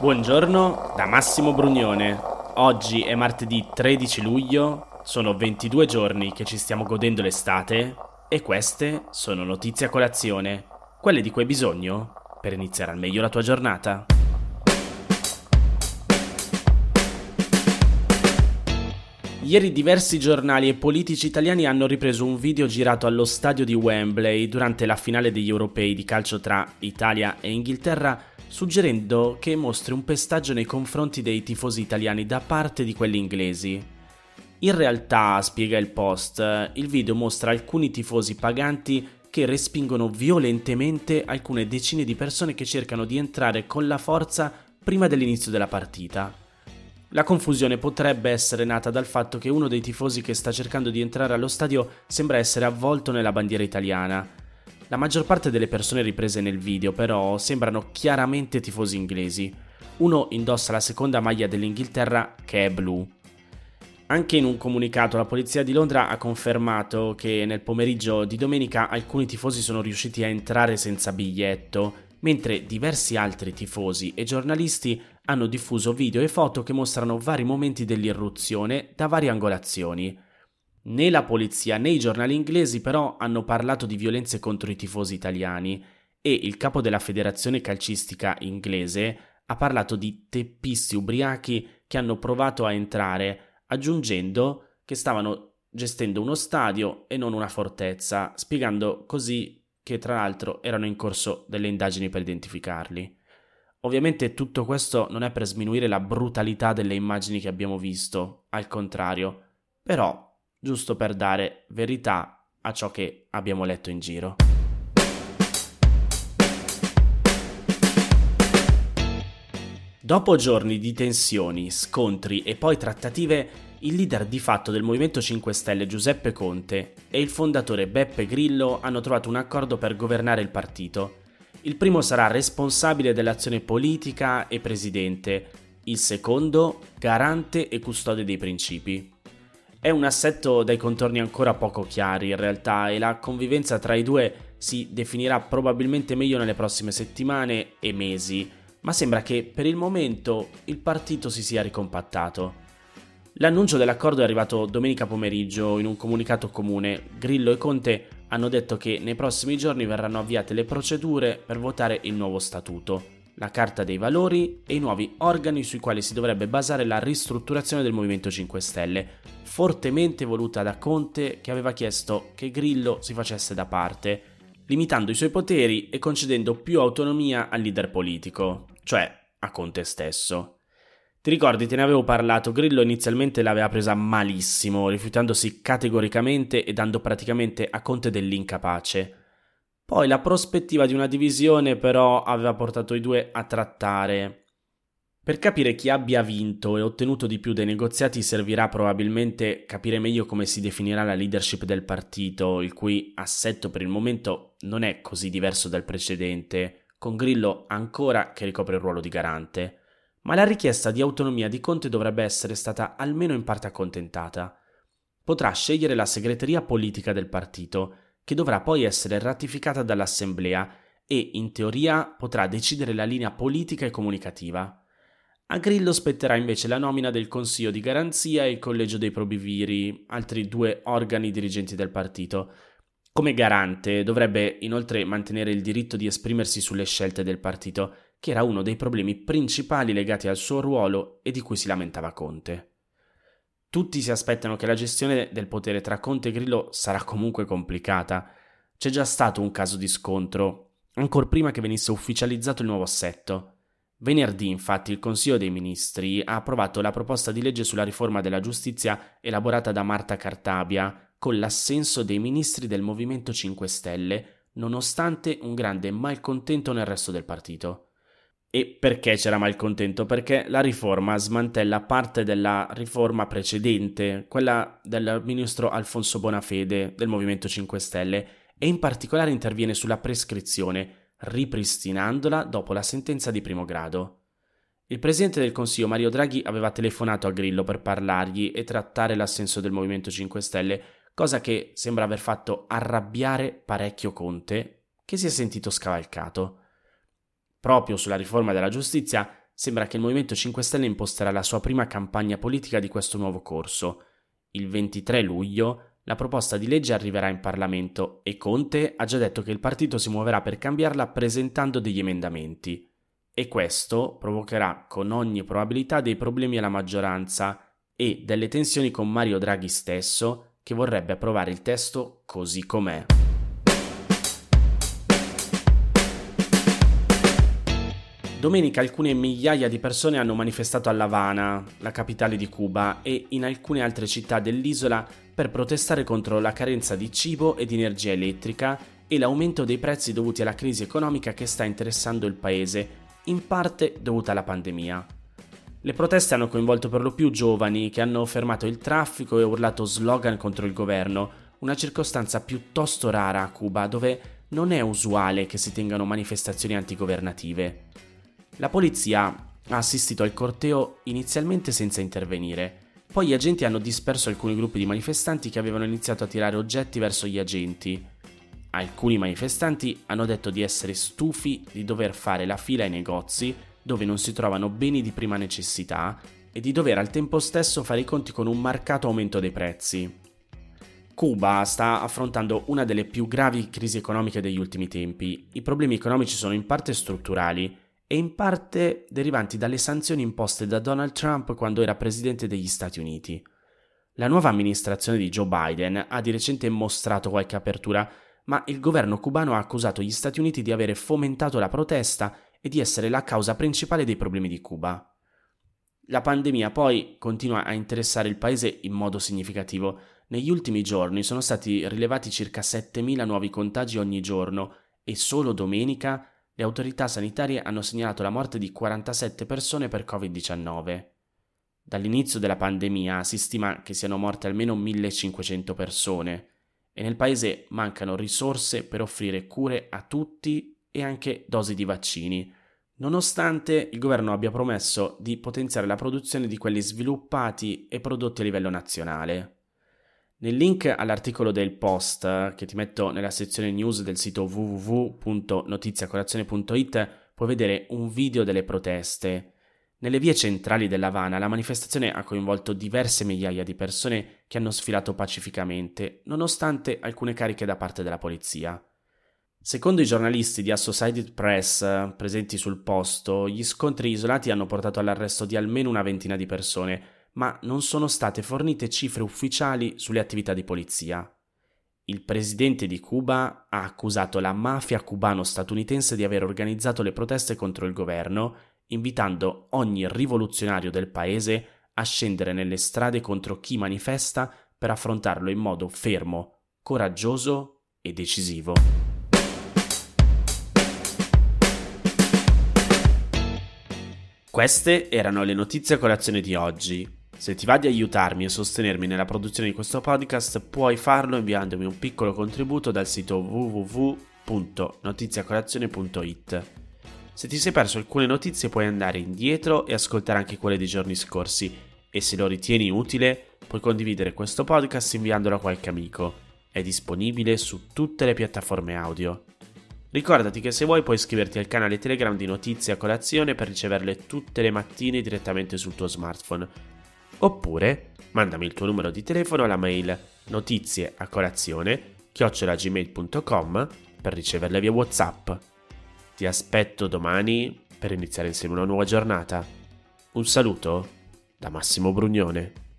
Buongiorno da Massimo Brugnone. Oggi è martedì 13 luglio, sono 22 giorni che ci stiamo godendo l'estate e queste sono notizie a colazione, quelle di cui hai bisogno per iniziare al meglio la tua giornata. Ieri diversi giornali e politici italiani hanno ripreso un video girato allo stadio di Wembley durante la finale degli europei di calcio tra Italia e Inghilterra suggerendo che mostri un pestaggio nei confronti dei tifosi italiani da parte di quelli inglesi. In realtà, spiega il post, il video mostra alcuni tifosi paganti che respingono violentemente alcune decine di persone che cercano di entrare con la forza prima dell'inizio della partita. La confusione potrebbe essere nata dal fatto che uno dei tifosi che sta cercando di entrare allo stadio sembra essere avvolto nella bandiera italiana, la maggior parte delle persone riprese nel video però sembrano chiaramente tifosi inglesi. Uno indossa la seconda maglia dell'Inghilterra che è blu. Anche in un comunicato la polizia di Londra ha confermato che nel pomeriggio di domenica alcuni tifosi sono riusciti a entrare senza biglietto, mentre diversi altri tifosi e giornalisti hanno diffuso video e foto che mostrano vari momenti dell'irruzione da varie angolazioni. Né la polizia né i giornali inglesi però hanno parlato di violenze contro i tifosi italiani e il capo della federazione calcistica inglese ha parlato di teppisti ubriachi che hanno provato a entrare, aggiungendo che stavano gestendo uno stadio e non una fortezza, spiegando così che tra l'altro erano in corso delle indagini per identificarli. Ovviamente tutto questo non è per sminuire la brutalità delle immagini che abbiamo visto, al contrario, però giusto per dare verità a ciò che abbiamo letto in giro. Dopo giorni di tensioni, scontri e poi trattative, il leader di fatto del Movimento 5 Stelle Giuseppe Conte e il fondatore Beppe Grillo hanno trovato un accordo per governare il partito. Il primo sarà responsabile dell'azione politica e presidente, il secondo garante e custode dei principi. È un assetto dai contorni ancora poco chiari in realtà e la convivenza tra i due si definirà probabilmente meglio nelle prossime settimane e mesi, ma sembra che per il momento il partito si sia ricompattato. L'annuncio dell'accordo è arrivato domenica pomeriggio in un comunicato comune. Grillo e Conte hanno detto che nei prossimi giorni verranno avviate le procedure per votare il nuovo statuto, la Carta dei Valori e i nuovi organi sui quali si dovrebbe basare la ristrutturazione del Movimento 5 Stelle, fortemente voluta da Conte che aveva chiesto che Grillo si facesse da parte, limitando i suoi poteri e concedendo più autonomia al leader politico, cioè a Conte stesso. Ti ricordi, te ne avevo parlato, Grillo inizialmente l'aveva presa malissimo, rifiutandosi categoricamente e dando praticamente a Conte dell'incapace. Poi la prospettiva di una divisione però aveva portato i due a trattare per capire chi abbia vinto e ottenuto di più dei negoziati servirà probabilmente capire meglio come si definirà la leadership del partito, il cui assetto per il momento non è così diverso dal precedente, con Grillo ancora che ricopre il ruolo di garante. Ma la richiesta di autonomia di Conte dovrebbe essere stata almeno in parte accontentata. Potrà scegliere la segreteria politica del partito, che dovrà poi essere ratificata dall'Assemblea e, in teoria, potrà decidere la linea politica e comunicativa. A Grillo spetterà invece la nomina del Consiglio di Garanzia e il Collegio dei Probiviri, altri due organi dirigenti del partito. Come garante dovrebbe inoltre mantenere il diritto di esprimersi sulle scelte del partito, che era uno dei problemi principali legati al suo ruolo e di cui si lamentava Conte. Tutti si aspettano che la gestione del potere tra Conte e Grillo sarà comunque complicata. C'è già stato un caso di scontro, ancora prima che venisse ufficializzato il nuovo assetto. Venerdì, infatti, il Consiglio dei Ministri ha approvato la proposta di legge sulla riforma della giustizia elaborata da Marta Cartabia, con l'assenso dei ministri del Movimento 5 Stelle, nonostante un grande malcontento nel resto del partito. E perché c'era malcontento? Perché la riforma smantella parte della riforma precedente, quella del ministro Alfonso Bonafede del Movimento 5 Stelle, e in particolare interviene sulla prescrizione, ripristinandola dopo la sentenza di primo grado. Il presidente del Consiglio Mario Draghi aveva telefonato a Grillo per parlargli e trattare l'assenso del Movimento 5 Stelle, cosa che sembra aver fatto arrabbiare parecchio Conte, che si è sentito scavalcato. Proprio sulla riforma della giustizia sembra che il Movimento 5 Stelle imposterà la sua prima campagna politica di questo nuovo corso. Il 23 luglio la proposta di legge arriverà in Parlamento e Conte ha già detto che il partito si muoverà per cambiarla presentando degli emendamenti. E questo provocherà con ogni probabilità dei problemi alla maggioranza e delle tensioni con Mario Draghi stesso, che vorrebbe approvare il testo così com'è. Domenica alcune migliaia di persone hanno manifestato a La Habana, la capitale di Cuba, e in alcune altre città dell'isola per protestare contro la carenza di cibo e di energia elettrica e l'aumento dei prezzi dovuti alla crisi economica che sta interessando il paese, in parte dovuta alla pandemia. Le proteste hanno coinvolto per lo più giovani che hanno fermato il traffico e urlato slogan contro il governo, una circostanza piuttosto rara a Cuba dove non è usuale che si tengano manifestazioni antigovernative. La polizia ha assistito al corteo inizialmente senza intervenire, poi gli agenti hanno disperso alcuni gruppi di manifestanti che avevano iniziato a tirare oggetti verso gli agenti. Alcuni manifestanti hanno detto di essere stufi di dover fare la fila ai negozi dove non si trovano beni di prima necessità e di dover al tempo stesso fare i conti con un marcato aumento dei prezzi. Cuba sta affrontando una delle più gravi crisi economiche degli ultimi tempi. I problemi economici sono in parte strutturali e in parte derivanti dalle sanzioni imposte da Donald Trump quando era presidente degli Stati Uniti. La nuova amministrazione di Joe Biden ha di recente mostrato qualche apertura, ma il governo cubano ha accusato gli Stati Uniti di avere fomentato la protesta e di essere la causa principale dei problemi di Cuba. La pandemia poi continua a interessare il paese in modo significativo. Negli ultimi giorni sono stati rilevati circa 7.000 nuovi contagi ogni giorno e solo domenica le autorità sanitarie hanno segnalato la morte di 47 persone per Covid-19. Dall'inizio della pandemia si stima che siano morte almeno 1500 persone e nel paese mancano risorse per offrire cure a tutti e anche dosi di vaccini, nonostante il governo abbia promesso di potenziare la produzione di quelli sviluppati e prodotti a livello nazionale. Nel link all'articolo del post che ti metto nella sezione news del sito www.notiziacolazione.it puoi vedere un video delle proteste. Nelle vie centrali dell'Havana la manifestazione ha coinvolto diverse migliaia di persone che hanno sfilato pacificamente, nonostante alcune cariche da parte della polizia. Secondo i giornalisti di Associated Press presenti sul posto, gli scontri isolati hanno portato all'arresto di almeno una ventina di persone, ma non sono state fornite cifre ufficiali sulle attività di polizia. Il presidente di Cuba ha accusato la mafia cubano-statunitense di aver organizzato le proteste contro il governo, invitando ogni rivoluzionario del paese a scendere nelle strade contro chi manifesta per affrontarlo in modo fermo, coraggioso e decisivo. Queste erano le notizie a colazione di oggi. Se ti va di aiutarmi e sostenermi nella produzione di questo podcast, puoi farlo inviandomi un piccolo contributo dal sito www.notiziacolazione.it. Se ti sei perso alcune notizie puoi andare indietro e ascoltare anche quelle dei giorni scorsi e se lo ritieni utile puoi condividere questo podcast inviandolo a qualche amico. È disponibile su tutte le piattaforme audio. Ricordati che se vuoi puoi iscriverti al canale Telegram di Notizie a Colazione per riceverle tutte le mattine direttamente sul tuo smartphone Oppure mandami il tuo numero di telefono alla mail notizie a colazione chiocciolagmail.com per riceverle via WhatsApp. Ti aspetto domani per iniziare insieme una nuova giornata. Un saluto da Massimo Brugnone.